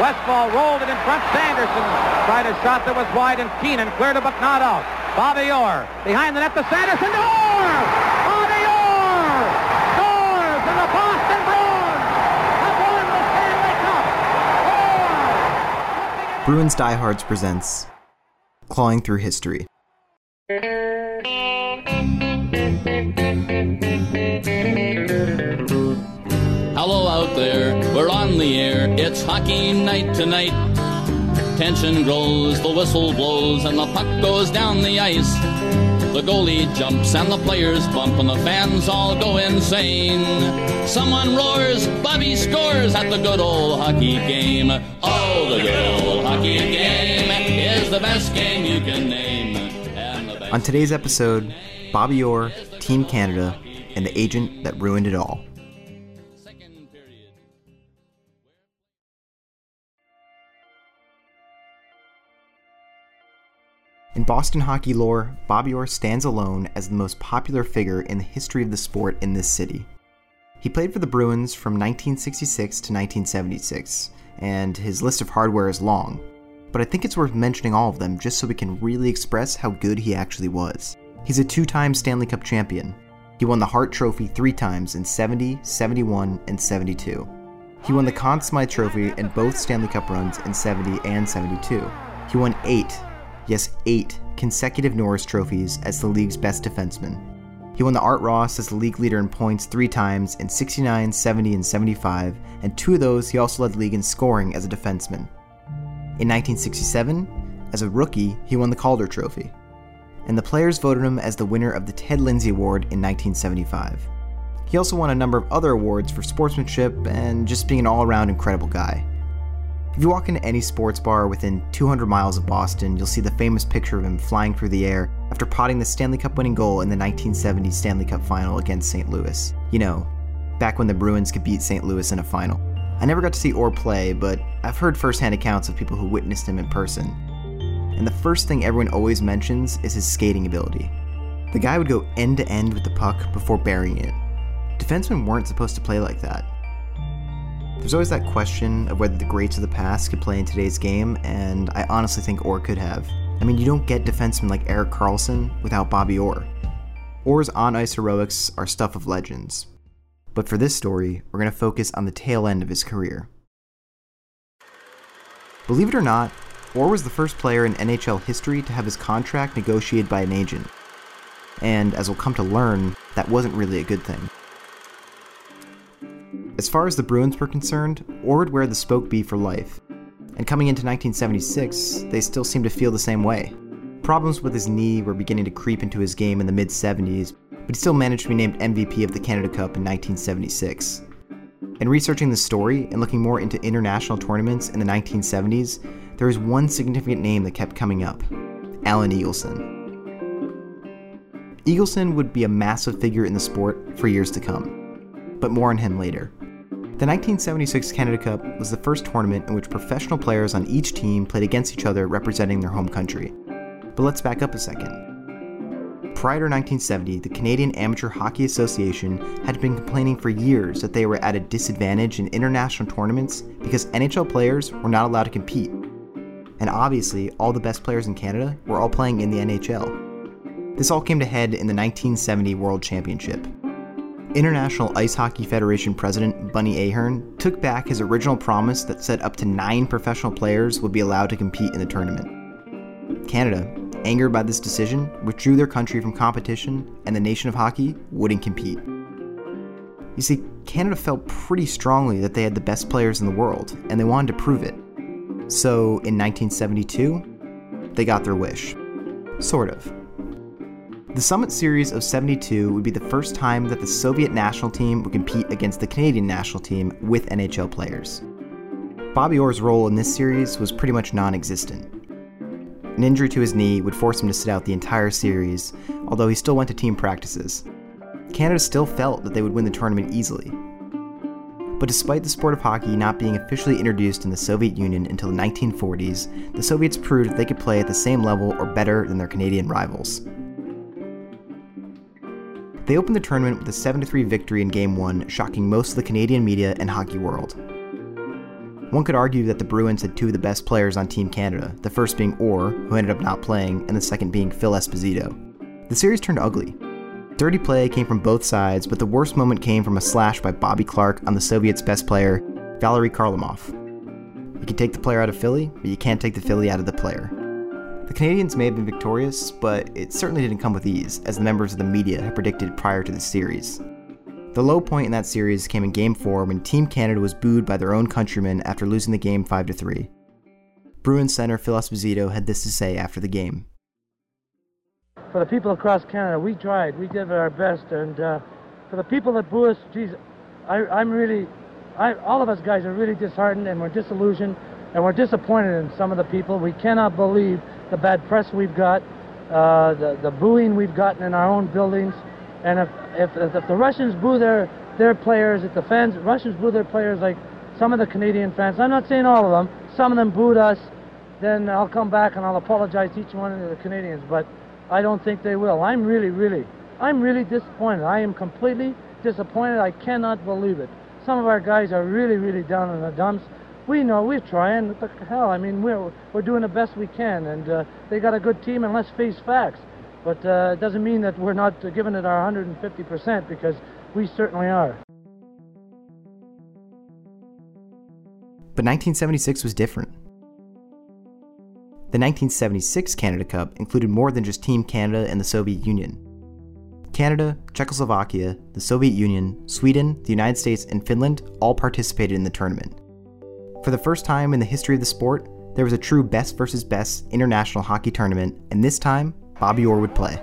Westfall rolled it in front. Sanderson tried a shot that was wide, and Keenan cleared it, but not out. Bobby Orr behind the net to Sanderson. Orr! Bobby Orr scores, and the Boston Bruins have won the Stanley Cup. Orr! Bruins Diehards presents Clawing Through History. Hello out there, It's hockey night tonight. Tension grows, the whistle blows, and the puck goes down the ice. The goalie jumps and the players bump, and the fans all go insane. Someone roars, Bobby scores at the good old hockey game. Oh, the good old hockey game is the best game you can name. On today's episode, Bobby Orr, Team Canada, and the agent that ruined it all. Boston hockey lore, Bobby Orr stands alone as the most popular figure in the history of the sport in this city. He played for the Bruins from 1966 to 1976, and his list of hardware is long, but I think it's worth mentioning all of them just so we can really express how good he actually was. He's a two time Stanley Cup champion. He won the Hart Trophy three times in 70, 71, and 72. He won the Conn Smythe Trophy in both Stanley Cup runs in 70 and 72. He won eight, yes, eight consecutive Norris trophies as the league's best defenseman. He won the Art Ross as the league leader in points three times in 69, 70, and 75, and two of those he also led the league in scoring as a defenseman. In 1967, as a rookie, he won the Calder Trophy, and the players voted him as the winner of the Ted Lindsay Award in 1975. He also won a number of other awards for sportsmanship and just being an all around incredible guy. If you walk into any sports bar within 200 miles of Boston, you'll see the famous picture of him flying through the air after potting the Stanley Cup winning goal in the 1970 Stanley Cup final against St. Louis. You know, back when the Bruins could beat St. Louis in a final. I never got to see Orr play, but I've heard firsthand accounts of people who witnessed him in person. And the first thing everyone always mentions is his skating ability. The guy would go end to end with the puck before burying it. Defensemen weren't supposed to play like that. There's always that question of whether the greats of the past could play in today's game, and I honestly think Orr could have. I mean, you don't get defensemen like Erik Karlsson without Bobby Orr. Orr's on ice heroics are stuff of legends. But for this story, we're going to focus on the tail end of his career. Believe it or not, Orr was the first player in NHL history to have his contract negotiated by an agent. And as we'll come to learn, that wasn't really a good thing. As far as the Bruins were concerned, Orr would wear the spoke B for life. And coming into 1976, they still seemed to feel the same way. Problems with his knee were beginning to creep into his game in the mid 70s, but he still managed to be named MVP of the Canada Cup in 1976. In researching the story and looking more into international tournaments in the 1970s, there was one significant name that kept coming up Alan Eagleson. Eagleson would be a massive figure in the sport for years to come, but more on him later. The 1976 Canada Cup was the first tournament in which professional players on each team played against each other representing their home country. But let's back up a second. Prior to 1970, the Canadian Amateur Hockey Association had been complaining for years that they were at a disadvantage in international tournaments because NHL players were not allowed to compete. And obviously, all the best players in Canada were all playing in the NHL. This all came to head in the 1970 World Championship. International Ice Hockey Federation President Bunny Ahearne took back his original promise that said up to nine professional players would be allowed to compete in the tournament. Canada, angered by this decision, withdrew their country from competition, and the nation of hockey wouldn't compete. You see, Canada felt pretty strongly that they had the best players in the world, and they wanted to prove it. So, in 1972, they got their wish. Sort of. The Summit Series of 72 would be the first time that the Soviet national team would compete against the Canadian national team with NHL players. Bobby Orr's role in this series was pretty much non existent. An injury to his knee would force him to sit out the entire series, although he still went to team practices. Canada still felt that they would win the tournament easily. But despite the sport of hockey not being officially introduced in the Soviet Union until the 1940s, the Soviets proved that they could play at the same level or better than their Canadian rivals. They opened the tournament with a 7 3 victory in Game 1, shocking most of the Canadian media and hockey world. One could argue that the Bruins had two of the best players on Team Canada, the first being Orr, who ended up not playing, and the second being Phil Esposito. The series turned ugly. Dirty play came from both sides, but the worst moment came from a slash by Bobby Clarke on the Soviets' best player, Valery Kharlamov. You can take the player out of Philly, but you can't take the Philly out of the player. The Canadians may have been victorious, but it certainly didn't come with ease, as the members of the media had predicted prior to the series. The low point in that series came in Game 4 when Team Canada was booed by their own countrymen after losing the game 5 3. Bruins center Phil Esposito had this to say after the game. For the people across Canada, we tried, we did our best, and uh, for the people that boo us, geez, I, I'm really, I, all of us guys are really disheartened and we're disillusioned and we're disappointed in some of the people. We cannot believe the bad press we've got, uh, the, the booing we've gotten in our own buildings. And if, if, if the Russians boo their, their players, if the fans, Russians boo their players like some of the Canadian fans, I'm not saying all of them, some of them booed us, then I'll come back and I'll apologize to each one of the Canadians, but I don't think they will. I'm really, really, I'm really disappointed. I am completely disappointed. I cannot believe it. Some of our guys are really, really down in the dumps we know we're trying. What the hell? I mean, we're we're doing the best we can, and uh, they got a good team. And let's face facts. But uh, it doesn't mean that we're not giving it our 150% because we certainly are. But 1976 was different. The 1976 Canada Cup included more than just Team Canada and the Soviet Union. Canada, Czechoslovakia, the Soviet Union, Sweden, the United States, and Finland all participated in the tournament. For the first time in the history of the sport, there was a true best versus best international hockey tournament, and this time, Bobby Orr would play.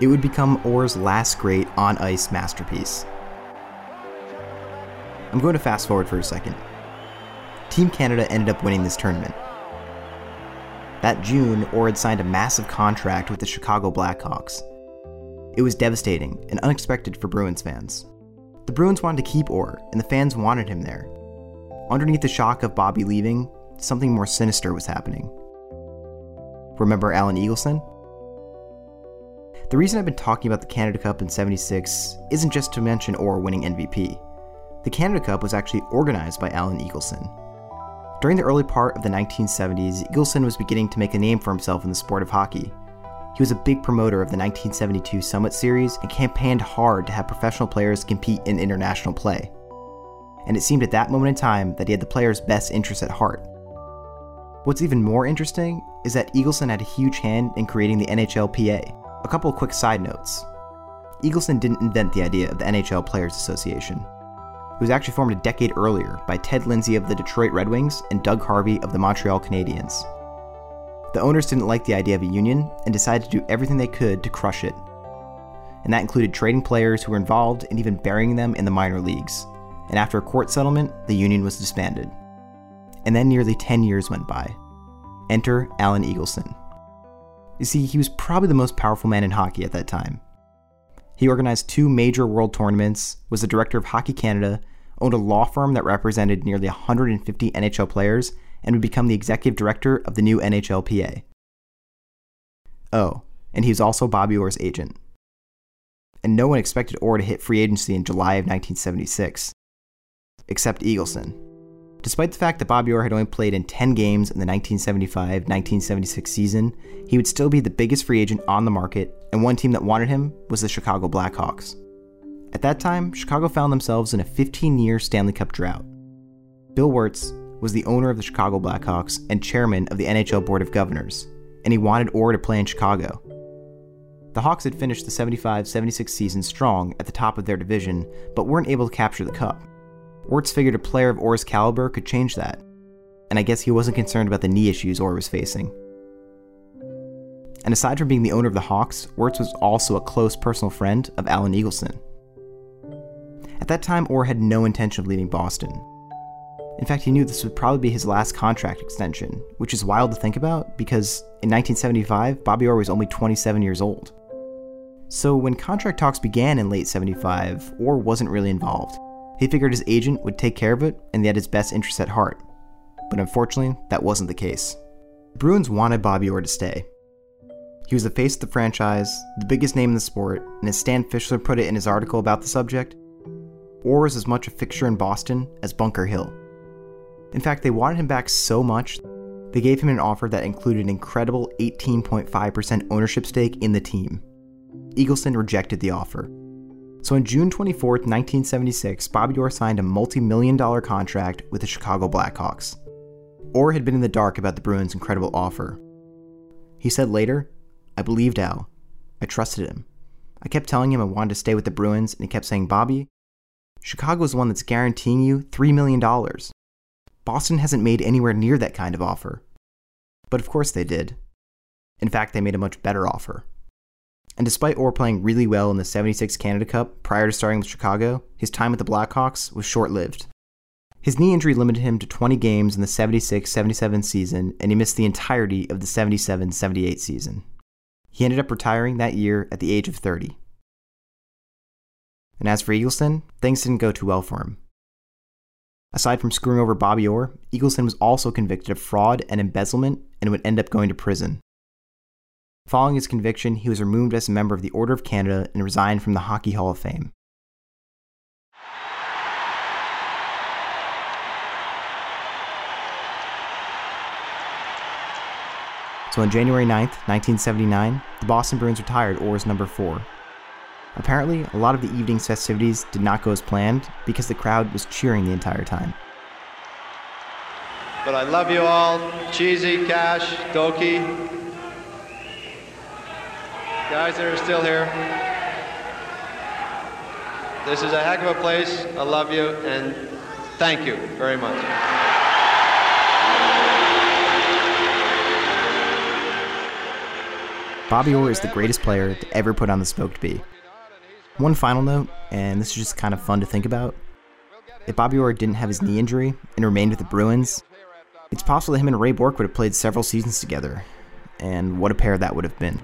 It would become Orr's last great on ice masterpiece. I'm going to fast forward for a second. Team Canada ended up winning this tournament. That June, Orr had signed a massive contract with the Chicago Blackhawks. It was devastating and unexpected for Bruins fans. The Bruins wanted to keep Orr, and the fans wanted him there, Underneath the shock of Bobby leaving, something more sinister was happening. Remember Alan Eagleson? The reason I've been talking about the Canada Cup in 76 isn't just to mention Orr winning MVP. The Canada Cup was actually organized by Alan Eagleson. During the early part of the 1970s, Eagleson was beginning to make a name for himself in the sport of hockey. He was a big promoter of the 1972 Summit Series and campaigned hard to have professional players compete in international play and it seemed at that moment in time that he had the player's best interests at heart. What's even more interesting is that Eagleson had a huge hand in creating the NHLPA. A couple of quick side notes. Eagleson didn't invent the idea of the NHL Players Association. It was actually formed a decade earlier by Ted Lindsay of the Detroit Red Wings and Doug Harvey of the Montreal Canadiens. The owners didn't like the idea of a union and decided to do everything they could to crush it. And that included trading players who were involved and even burying them in the minor leagues and after a court settlement, the union was disbanded. And then nearly 10 years went by. Enter Alan Eagleson. You see, he was probably the most powerful man in hockey at that time. He organized two major world tournaments, was the director of Hockey Canada, owned a law firm that represented nearly 150 NHL players, and would become the executive director of the new NHLPA. Oh, and he was also Bobby Orr's agent. And no one expected Orr to hit free agency in July of 1976 except Eagleson. Despite the fact that Bobby Orr had only played in 10 games in the 1975 1976 season, he would still be the biggest free agent on the market, and one team that wanted him was the Chicago Blackhawks. At that time, Chicago found themselves in a 15 year Stanley Cup drought. Bill Wirtz was the owner of the Chicago Blackhawks and chairman of the NHL Board of Governors, and he wanted Orr to play in Chicago. The Hawks had finished the 75 76 season strong at the top of their division, but weren't able to capture the cup. Wirtz figured a player of Orr's caliber could change that, and I guess he wasn't concerned about the knee issues Orr was facing. And aside from being the owner of the Hawks, Wirtz was also a close personal friend of Alan Eagleson. At that time, Orr had no intention of leaving Boston. In fact, he knew this would probably be his last contract extension, which is wild to think about because in 1975, Bobby Orr was only 27 years old. So when contract talks began in late 75, Orr wasn't really involved. He figured his agent would take care of it and he had his best interests at heart. But unfortunately, that wasn't the case. The Bruins wanted Bobby Orr to stay. He was the face of the franchise, the biggest name in the sport, and as Stan Fischler put it in his article about the subject, Orr was as much a fixture in Boston as Bunker Hill. In fact, they wanted him back so much, they gave him an offer that included an incredible 18.5% ownership stake in the team. Eagleson rejected the offer. So on June 24, 1976, Bobby Orr signed a multi million dollar contract with the Chicago Blackhawks. Orr had been in the dark about the Bruins' incredible offer. He said later, I believed Al. I trusted him. I kept telling him I wanted to stay with the Bruins, and he kept saying, Bobby, Chicago is the one that's guaranteeing you $3 million. Boston hasn't made anywhere near that kind of offer. But of course they did. In fact, they made a much better offer. And despite Orr playing really well in the 76 Canada Cup prior to starting with Chicago, his time with the Blackhawks was short lived. His knee injury limited him to 20 games in the 76 77 season, and he missed the entirety of the 77 78 season. He ended up retiring that year at the age of 30. And as for Eagleson, things didn't go too well for him. Aside from screwing over Bobby Orr, Eagleson was also convicted of fraud and embezzlement and would end up going to prison. Following his conviction, he was removed as a member of the Order of Canada and resigned from the Hockey Hall of Fame. So on January 9th, 1979, the Boston Bruins retired Orr's number 4. Apparently, a lot of the evening's festivities did not go as planned because the crowd was cheering the entire time. But I love you all. Cheesy, Cash, Doki, guys that are still here. This is a heck of a place. I love you and thank you very much. Bobby Orr is the greatest player to ever put on the Spoked B. One final note, and this is just kind of fun to think about. If Bobby Orr didn't have his knee injury and remained with the Bruins, it's possible that him and Ray Bourque would have played several seasons together. And what a pair that would have been.